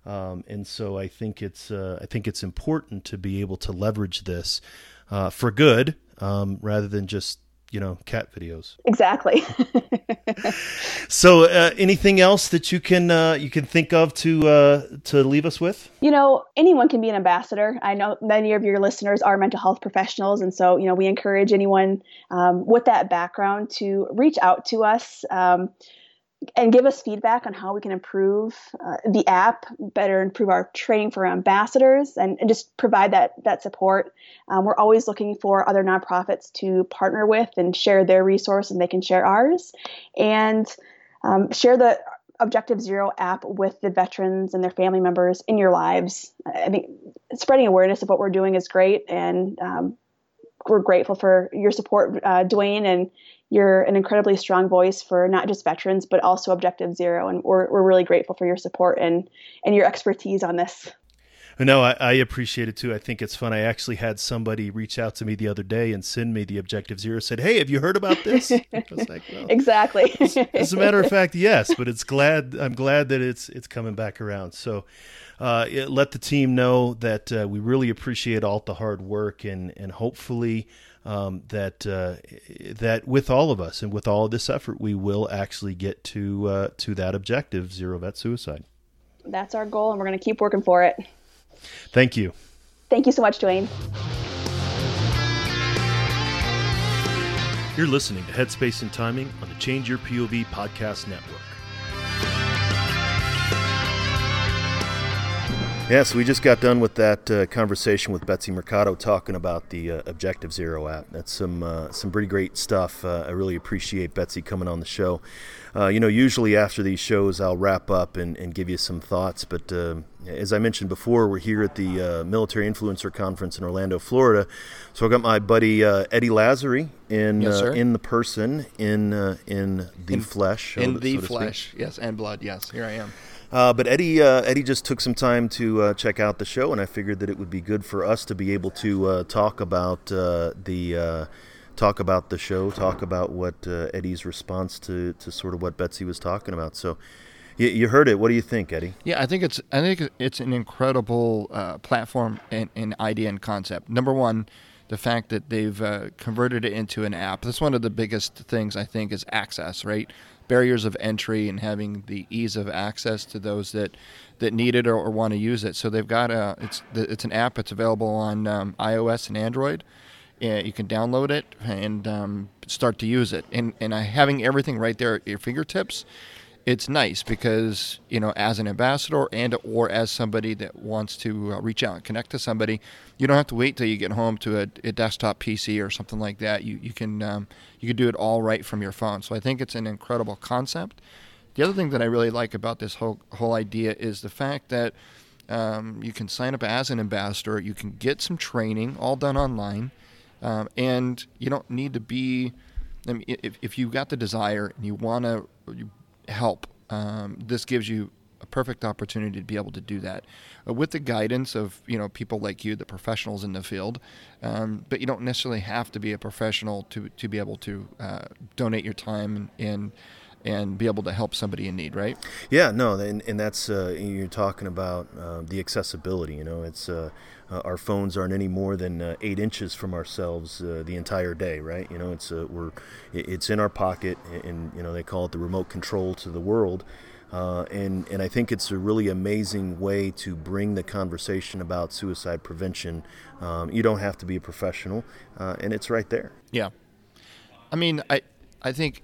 Um, and so I think it's uh, I think it's important to be able to leverage this uh, for good um, rather than just you know cat videos. Exactly. So uh, anything else that you can uh, you can think of to uh, to leave us with? You know anyone can be an ambassador. I know many of your listeners are mental health professionals and so you know we encourage anyone um, with that background to reach out to us. Um, and give us feedback on how we can improve uh, the app, better improve our training for ambassadors, and, and just provide that that support. Um, we're always looking for other nonprofits to partner with and share their resource, and they can share ours, and um, share the Objective Zero app with the veterans and their family members in your lives. I think spreading awareness of what we're doing is great, and um, we're grateful for your support, uh, Duane, and you're an incredibly strong voice for not just veterans but also Objective Zero, and we're we're really grateful for your support and and your expertise on this. No, I, I, appreciate it too. I think it's fun. I actually had somebody reach out to me the other day and send me the Objective Zero. Said, "Hey, have you heard about this?" Like, well, exactly. as, as, a matter of fact, yes. But it's glad. I'm glad that it's it's coming back around. So, uh, it, let the team know that uh, we really appreciate all the hard work and and hopefully. Um, that uh, that with all of us and with all of this effort, we will actually get to uh, to that objective, zero vet suicide. That's our goal, and we're going to keep working for it. Thank you. Thank you so much, Duane. You're listening to Headspace and Timing on the Change Your POV podcast network. Yeah, so we just got done with that uh, conversation with Betsy Mercado talking about the uh, Objective Zero app. That's some uh, some pretty great stuff. Uh, I really appreciate Betsy coming on the show. Uh, you know, usually after these shows, I'll wrap up and, and give you some thoughts. But uh, as I mentioned before, we're here at the Military Influencer Conference in Orlando, Florida. So I got my buddy Eddie Lazary in yes, in the person, in in the in, flesh, in so the flesh, yes, and blood. Yes, here I am. Uh, but Eddie, uh, Eddie just took some time to uh, check out the show, and I figured that it would be good for us to be able to uh, talk about uh, the uh, talk about the show, talk about what Eddie's response to, to sort of what Betsy was talking about. So, you, you heard it. What do you think, Eddie? Yeah, I think it's I think it's an incredible platform and, and, idea and concept. Number one. The fact that they've converted it into an app. That's one of the biggest things I think is access, right? Barriers of entry and having the ease of access to those that that need it or, or want to use it. So they've got a it's it's an app that's available on um, iOS and Android. you can download it and um, start to use it. And and having everything right there at your fingertips it's nice because you know as an ambassador and or as somebody that wants to uh, reach out and connect to somebody you don't have to wait till you get home to a, a desktop pc or something like that. You, you can um, you can do it all right from your phone. So i think it's an incredible concept. The other thing that i really like about this whole whole idea is the fact that um, you can sign up as an ambassador you can get some training all done online um, and you don't need to be I mean, if, if you've got the desire and you want to help. Um, this gives you a perfect opportunity to be able to do that uh, with the guidance of you know people like you, the professionals in the field. Um, but you don't necessarily have to be a professional to to be able to uh, donate your time and and be able to help somebody in need, right? Yeah, no, and, and that's uh, you're talking about uh, the accessibility. You know, it's uh, uh, our phones aren't any more than uh, eight inches from ourselves uh, the entire day, right? You know, it's uh, we're it's in our pocket, and you know they call it the remote control to the world. Uh, and and I think it's a really amazing way to bring the conversation about suicide prevention. Um, you don't have to be a professional, uh, and it's right there. Yeah, I mean, I I think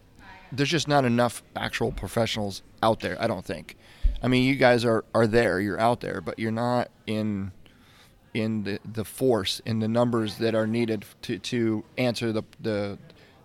there's just not enough actual professionals out there. I don't think. I mean, you guys are are there. You're out there, but you're not in in the, the force in the numbers that are needed to, to answer the, the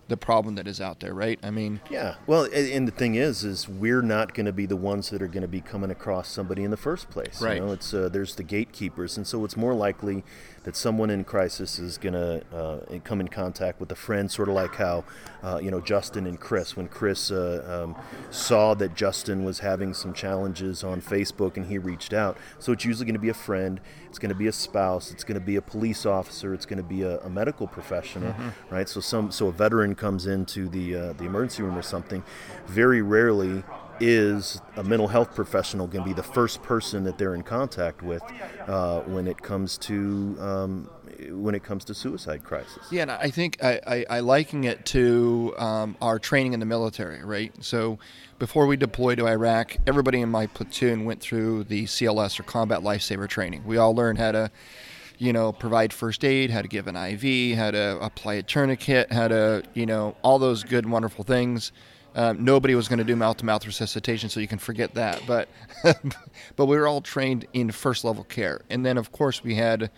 the problem that is out there, right? I mean, yeah. Well, and the thing is, is we're not going to be the ones that are going to be coming across somebody in the first place. Right. You know, it's uh, there's the gatekeepers, and so it's more likely that someone in crisis is going to uh, come in contact with a friend, sort of like how, uh, you know, Justin and Chris, when Chris uh, um, saw that Justin was having some challenges on Facebook and he reached out. So it's usually going to be a friend, it's going to be a spouse, it's going to be a police officer, it's going to be a, a medical professional, mm-hmm. right? So some so a veteran comes into the uh, the emergency room or something. Very rarely is a mental health professional going to be the first person that they're in contact with uh, when it comes to um, when it comes to suicide crisis. Yeah, and I think I, I, I liken it to um, our training in the military, right? So before we deployed to Iraq, everybody in my platoon went through the CLS or Combat Lifesaver training. We all learned how to you know, provide first aid, how to give an IV, how to apply a tourniquet, how to, you know, all those good, wonderful things. Um, nobody was going to do mouth-to-mouth resuscitation, so you can forget that. But but we were all trained in first-level care, and then of course we had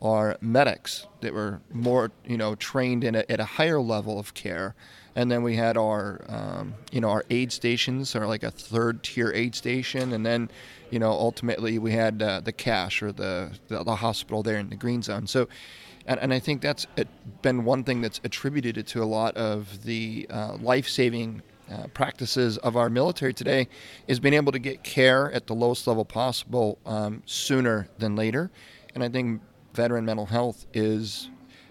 our medics that were more you know trained in a, at a higher level of care, and then we had our um, you know our aid stations, or like a third-tier aid station, and then you know ultimately we had uh, the CASH or the, the the hospital there in the green zone. So and, and I think that's been one thing that's attributed to a lot of the uh, life saving uh, practices of our military today is being able to get care at the lowest level possible um, sooner than later. And I think veteran mental health is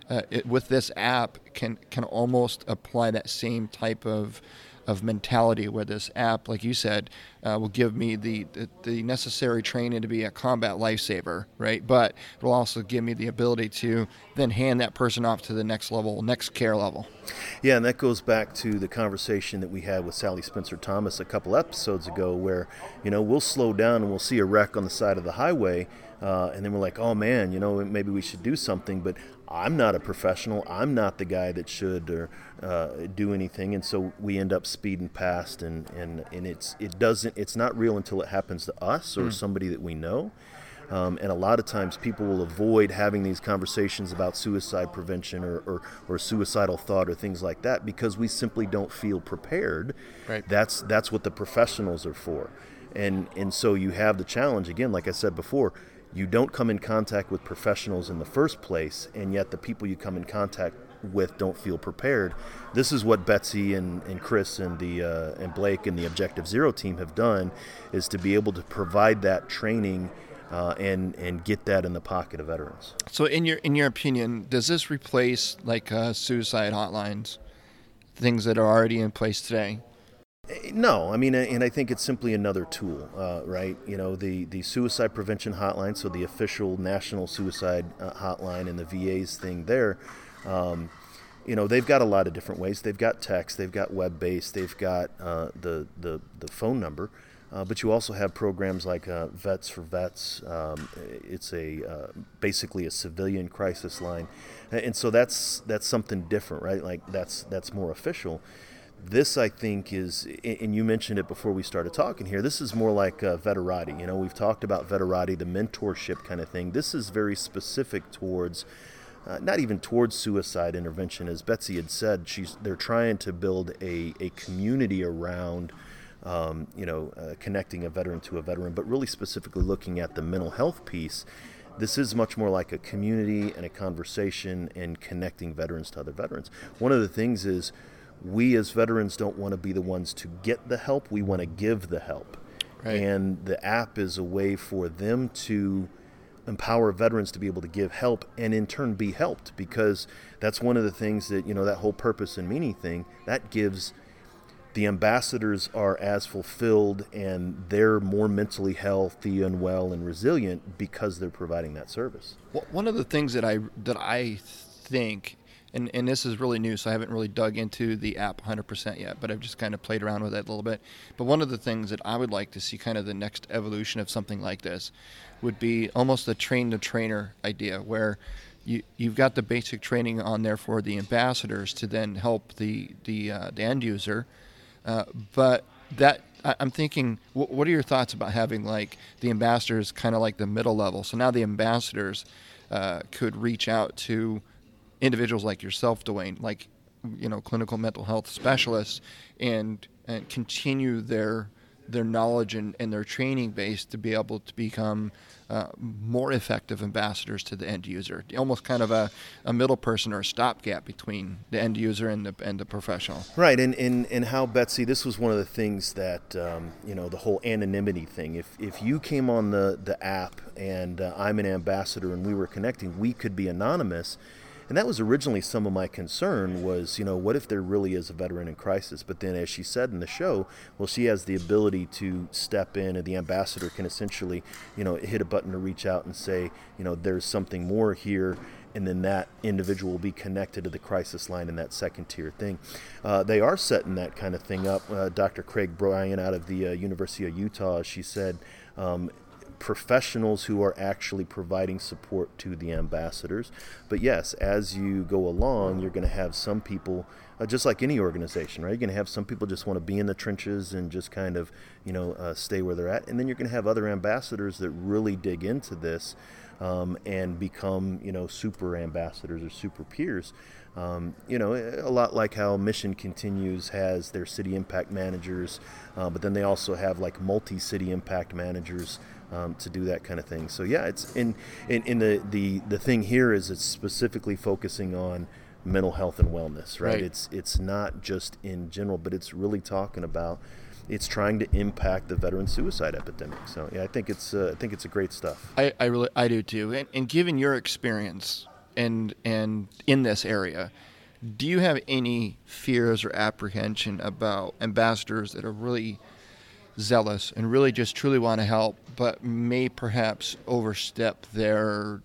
uh, it, with this app can can almost apply that same type of of mentality where this app, like you said, uh, will give me the, the, the necessary training to be a combat lifesaver, right? But it'll also give me the ability to then hand that person off to the next level, next care level. Yeah, and that goes back to the conversation that we had with Sally Spencer Thomas a couple episodes ago, where you know we'll slow down and we'll see a wreck on the side of the highway, uh, and then we're like, oh man, you know maybe we should do something. But I'm not a professional. I'm not the guy that should or, uh, do anything, and so we end up speeding past, and, and, and it's it doesn't it's not real until it happens to us or mm. somebody that we know. Um, and a lot of times people will avoid having these conversations about suicide prevention or, or, or, suicidal thought or things like that because we simply don't feel prepared. Right. That's that's what the professionals are for. And and so you have the challenge again, like I said before, you don't come in contact with professionals in the first place, and yet the people you come in contact with don't feel prepared. This is what Betsy and, and Chris and the uh, and Blake and the Objective Zero team have done, is to be able to provide that training uh, and and get that in the pocket of veterans. So, in your in your opinion, does this replace like uh, suicide hotlines, things that are already in place today? No, I mean, and I think it's simply another tool, uh, right? You know, the, the suicide prevention hotline, so the official national suicide uh, hotline and the VA's thing there, um, you know, they've got a lot of different ways. They've got text, they've got web based, they've got uh, the, the, the phone number, uh, but you also have programs like uh, Vets for Vets. Um, it's a uh, basically a civilian crisis line, and so that's that's something different, right? Like that's that's more official this I think is, and you mentioned it before we started talking here. This is more like uh, Veterati. You know, we've talked about Veterati, the mentorship kind of thing. This is very specific towards, uh, not even towards suicide intervention, as Betsy had said. She's they're trying to build a a community around. Um, you know, uh, connecting a veteran to a veteran, but really specifically looking at the mental health piece this is much more like a community and a conversation and connecting veterans to other veterans. One of the things is we as veterans don't want to be the ones to get the help, we want to give the help. Right. And the app is a way for them to empower veterans to be able to give help and in turn be helped because that's one of the things that, you know, that whole purpose and meaning thing, that gives the ambassadors are as fulfilled and they're more mentally healthy and well and resilient because they're providing that service. Well, one of the things that I that I think and, and this is really new, so I haven't really dug into the app 100% yet, but I've just kind of played around with it a little bit. But one of the things that I would like to see, kind of the next evolution of something like this, would be almost a train the trainer idea, where you, you've got the basic training on there for the ambassadors to then help the the, uh, the end user, uh, but that I'm thinking, what are your thoughts about having like the ambassadors kind of like the middle level? So now the ambassadors uh, could reach out to individuals like yourself, Duane, like you know, clinical mental health specialists, and and continue their their knowledge and, and their training base to be able to become uh, more effective ambassadors to the end user. Almost kind of a, a middle person or a stopgap between the end user and the and the professional. Right, and and, and how Betsy, this was one of the things that um, you know the whole anonymity thing. If if you came on the the app and uh, I'm an ambassador and we were connecting, we could be anonymous and that was originally some of my concern was, you know, what if there really is a veteran in crisis? But then, as she said in the show, well, she has the ability to step in, and the ambassador can essentially, you know, hit a button to reach out and say, you know, there's something more here and then that individual will be connected to the crisis line in that second tier thing. Uh, they are setting that kind of thing up. Uh, Dr. Craig Bryan out of the uh, University of Utah, she said, um, professionals who are actually providing support to the ambassadors. But yes, as you go along, you're going to have some people, uh, just like any organization, right? You're going to have some people just want to be in the trenches and just kind of, you know, uh, stay where they're at. And then you're going to have other ambassadors that really dig into this um, and become, you know, super ambassadors or super peers. Um, you know, a lot like how Mission Continues has their city impact managers, uh, but then they also have like multi city impact managers um, to do that kind of thing. So yeah, it's in in, in the, the the thing here is it's specifically focusing on mental health and wellness, right? Right. It's it's not just in general, but it's really talking about it's trying to impact the veteran suicide epidemic. So yeah, I think it's uh, I think it's a great stuff. I, I really I do too. And, and given your experience and and in this area, do you have any fears or apprehension about ambassadors that are really zealous and really just truly want to help, but may perhaps overstep their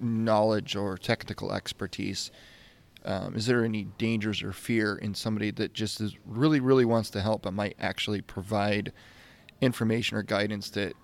knowledge or technical expertise? Um, is there any dangers or fear in somebody that just is really, really wants to help, but might actually provide information or guidance that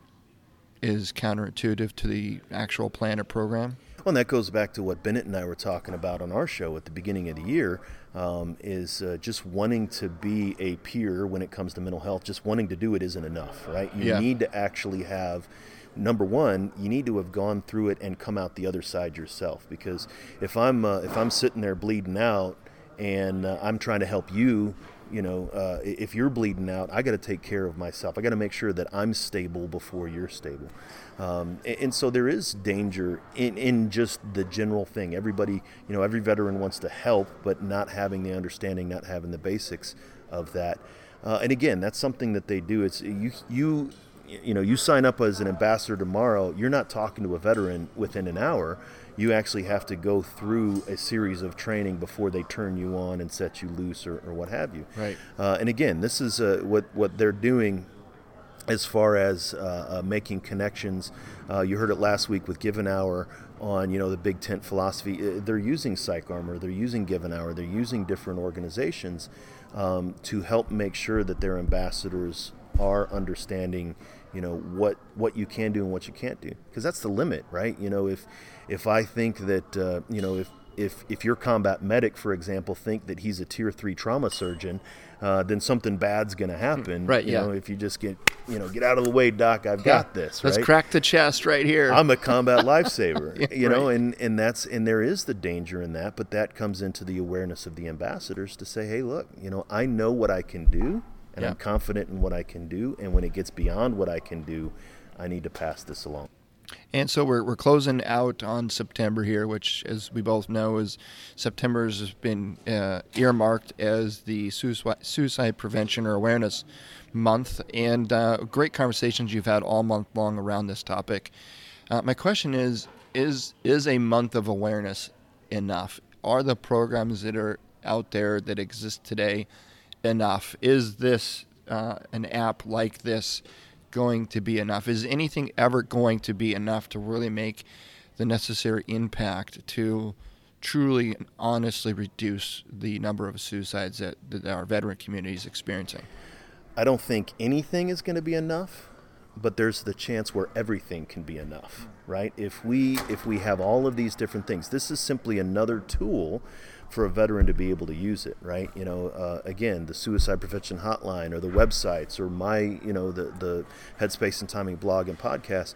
is counterintuitive to the actual plan or program? Well, and that goes back to what Bennett and I were talking about on our show at the beginning of the year. Um, is uh, just wanting to be a peer when it comes to mental health. Just wanting to do it isn't enough, right? You Yeah. need to actually have. Number one, you need to have gone through it and come out the other side yourself. Because if I'm uh, if I'm sitting there bleeding out and uh, I'm trying to help you, you know, uh, if you're bleeding out, I got to take care of myself. I got to make sure that I'm stable before you're stable. Um, and, and so there is danger in, in just the general thing. Everybody, you know, every veteran wants to help, but not having the understanding, not having the basics of that. Uh, and again, that's something that they do. It's you, you, you know, you sign up as an ambassador tomorrow. You're not talking to a veteran within an hour. You actually have to go through a series of training before they turn you on and set you loose or, or what have you. Right. Uh, and again, this is uh, what what they're doing as far as uh, uh, making connections. Uh, you heard it last week with Give an Hour on you know the big tent philosophy. Uh, They're using PsychArmor, they're using Give an Hour, they're using different organizations um, to help make sure that their ambassadors are understanding you know what what you can do and what you can't do because that's the limit right you know if if i think that uh, you know if if if your combat medic for example think that he's a tier 3 trauma surgeon uh, then something bad's going to happen Right, you yeah. know if you just get you know get out of the way doc i've got this Let's right crack the chest right here. I'm a combat lifesaver, Yeah, you know, right. and and that's and there is the danger in that, but that comes into the awareness of the ambassadors to say, hey, look, you know, I know what I can do, and Yeah. I'm confident in what I can do, and when it gets beyond what I can do, I need to pass this along. And so we're, we're closing out on September here, which, as we both know, is September has been uh, earmarked as the suicide, suicide prevention or awareness month. And uh, great conversations you've had all month long around this topic. Uh, my question is: Is is a month of awareness enough? Are the programs that are out there that exist today enough? Is this uh, an app like this going to be enough? Is anything ever going to be enough to really make the necessary impact to truly and honestly reduce the number of suicides that, that our veteran community is experiencing? I don't think anything is going to be enough, but there's the chance where everything can be enough, right? If we if we have all of these different things, this is simply another tool for a veteran to be able to use it, right? You know, uh, again, the suicide prevention hotline or the websites or my, you know, the the Headspace and Timing blog and podcast.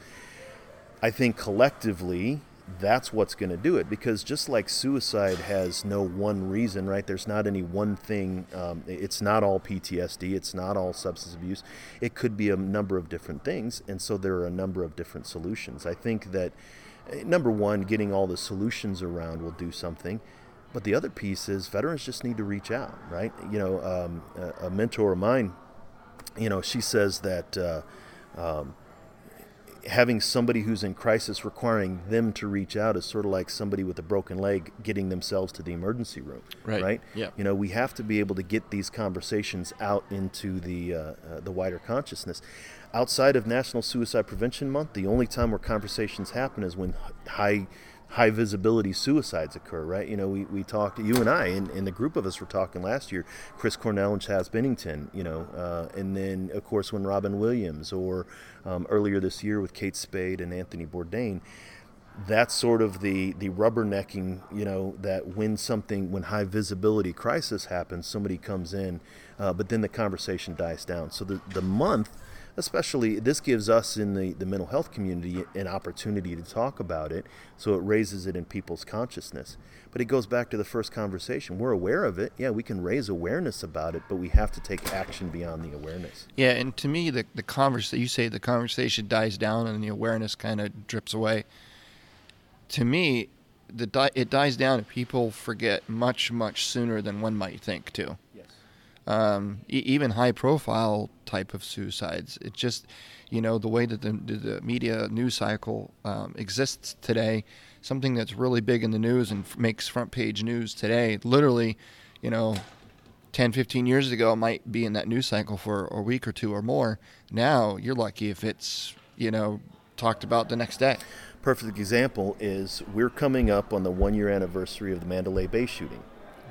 I think collectively that's what's going to do it because just like suicide has no one reason, right? There's not any one thing. Um, it's not all PTSD. It's not all substance abuse. It could be a number of different things, and so there are a number of different solutions. I think that eh, number one, getting all the solutions around will do something. But the other piece is veterans just need to reach out, right? You know, um, a, a mentor of mine, you know, she says that uh, um, having somebody who's in crisis requiring them to reach out is sort of like somebody with a broken leg getting themselves to the emergency room Right. right Yeah. you know we have to be able to get these conversations out into the uh, uh, the wider consciousness outside of national suicide prevention month the only time where conversations happen is when high high visibility suicides occur right? You know we, we talked you and i and, and the group of us were talking last year chris cornell and chaz bennington you know uh, and then of course when robin williams or um, earlier this year with kate spade and anthony bourdain that's sort of the the rubbernecking you know that when something when high visibility crisis happens somebody comes in uh, but then the conversation dies down. So the the month especially this gives us in the the mental health community an opportunity to talk about it so it raises it in people's consciousness but it goes back to the first conversation we're aware of it yeah we can raise awareness about it but we have to take action beyond the awareness Yeah, and to me, the the converse you say the conversation dies down and the awareness kind of drips away. To me, the di- it dies down and people forget much much sooner than one might think too. Um, e- even high profile type of suicides. It just you know the way that the, the media news cycle um, exists today. Something that's really big in the news and f- makes front page news today. Literally, you know, 10, 15 years ago, might be in that news cycle for a week or two or more. Now, you're lucky if it's, you know, talked about the next day. Perfect example is we're coming up on the one year anniversary of the Mandalay Bay shooting.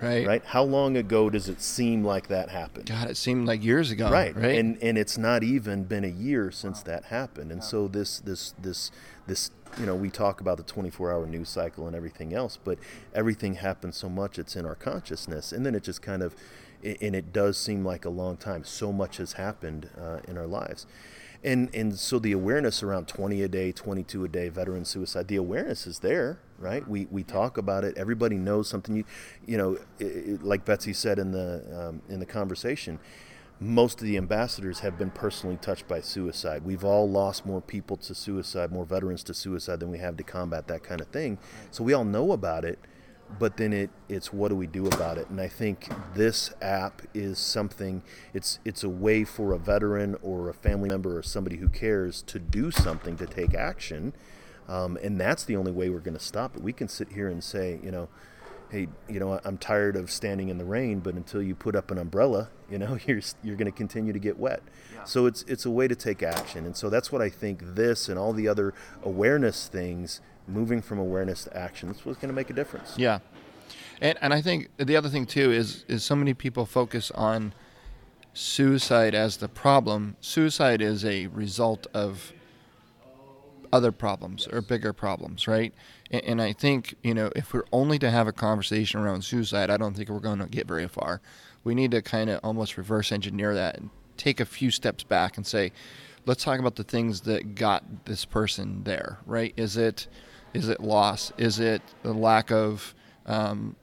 Right. Right? How long ago does it seem like that happened? God, it seemed like years ago. right Right. and and it's not even been a year since that happened and so this this this this you know we talk about the 24 hour news cycle and everything else but everything happens so much it's in our consciousness and then it just kind of and it does seem like a long time so much has happened uh, in our lives and and so the awareness around 20 a day 22 a day veteran suicide the awareness is there right we we talk about it everybody knows something you you know i i like betsy said in the um, in the conversation most of the ambassadors have been personally touched by suicide. We've all lost more people to suicide, more veterans to suicide than we have to combat that kind of thing. So we all know about it, but then it it's what do we do about it? And I think this app is something it's it's a way for a veteran or a family member or somebody who cares to do something to take action. Um, and that's the only way we're going to stop it. We can sit here and say, you know, hey, you know, I'm tired of standing in the rain, but until you put up an umbrella, you know, you're you're going to continue to get wet. So it's it's a way to take action, and so that's what I think this and all the other awareness things, moving from awareness to action, that's what's going to make a difference. Yeah, and and I think the other thing too is is so many people focus on suicide as the problem. Suicide is a result of other problems or bigger problems, right? And, and I think you know if we're only to have a conversation around suicide, I don't think we're going to get very far. We need to kind of almost reverse engineer that and take a few steps back and say, let's talk about the things that got this person there, right? Is it is it loss? Is it the lack of um,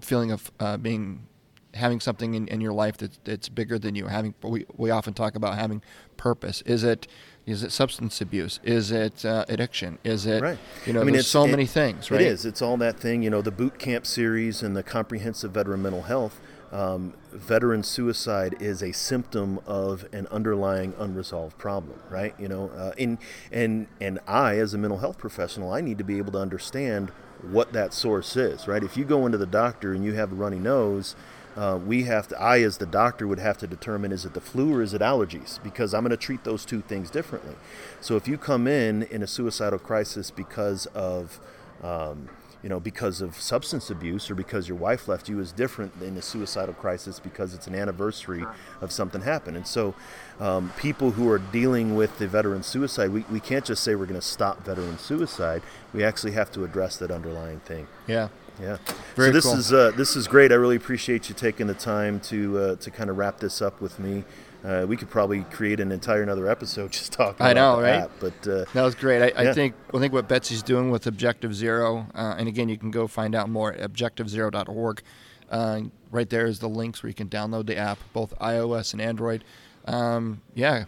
feeling of uh, being having something in, in your life that, that's bigger than you having we, we often talk about having purpose is it is it substance abuse is it uh, addiction is it Right. you know I mean, there's it's- so it- many things right It is. It's all that thing. You know, the boot camp series and the comprehensive veteran mental health. Um, veteran suicide is a symptom of an underlying unresolved problem, right? You know, uh, and and and I, as a mental health professional, I need to be able to understand what that source is, right? If you go into the doctor and you have a runny nose, uh, we have to. I, as the doctor, would have to determine is it the flu or is it allergies? Because I'm going to treat those two things differently. So if you come in in a suicidal crisis because of um, you know, because of substance abuse or because your wife left you is different than a suicidal crisis because it's an anniversary of something happened. And so, um, people who are dealing with the veteran suicide, we, we can't just say we're going to stop veteran suicide. We actually have to address that underlying thing. yeah Yeah. Very so this cool. is uh, this is great. I really appreciate you taking the time to uh, to kind of wrap this up with me. Uh, we could probably create an entire another episode just talking I about know, right? app, but uh, That was great. I, I think I think what Betsy's doing with Objective Zero, uh, and again, you can go find out more at objectivezero.org. Uh, right there is the links where you can download the app, both iOS and Android. Um, yeah,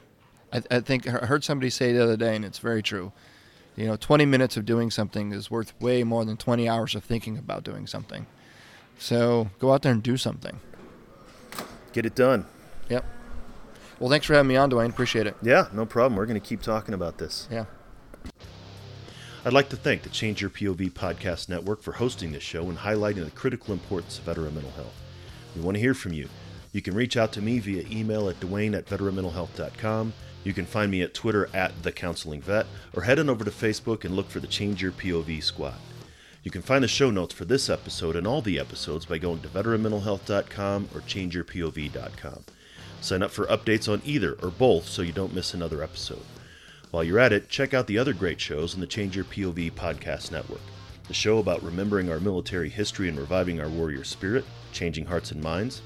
I, I think I heard somebody say the other day, and it's very true. You know, 20 minutes of doing something is worth way more than 20 hours of thinking about doing something. So go out there and do something. get it done. Yep. Well, thanks for having me on, Duane. Appreciate it. Yeah, no problem. We're going to keep talking about this. Yeah. I'd like to thank the Change Your POV podcast network for hosting this show and highlighting the critical importance of veteran mental health. We want to hear from you. You can reach out to me via email at duane at veteranmentalhealth.com. You can find me at Twitter at The Counseling Vet, or head on over to Facebook and look for the Change Your POV squad. You can find the show notes for this episode and all the episodes by going to veteranmentalhealth.com or changeyourpov.com. Sign up for updates on either or both so you don't miss another episode. While you're at it, check out the other great shows on the Change Your POV podcast network. The show about remembering our military history and reviving our warrior spirit, changing hearts and minds.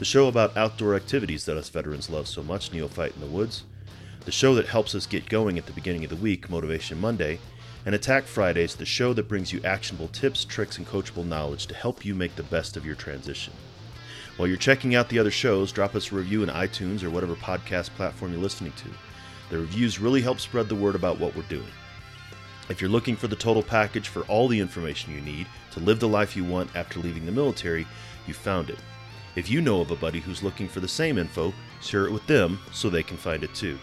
The show about outdoor activities that us veterans love so much, Neophyte in the Woods. The show that helps us get going at the beginning of the week, Motivation Monday. And Attack Fridays, the show that brings you actionable tips, tricks, and coachable knowledge to help you make the best of your transition. While you're checking out the other shows, drop us a review in iTunes or whatever podcast platform you're listening to. The reviews really help spread the word about what we're doing. If you're looking for the total package for all the information you need to live the life you want after leaving the military, you found it. If you know of a buddy who's looking for the same info, share it with them so they can find it too.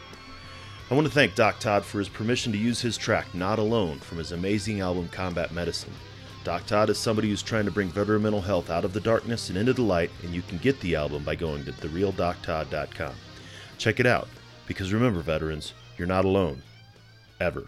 I want to thank Doc Todd for his permission to use his track Not Alone from his amazing album Combat Medicine. Doc Todd is somebody who's trying to bring veteran mental health out of the darkness and into the light, and you can get the album by going to therealdoctodd.com. Check it out, because remember, veterans, you're not alone. Ever.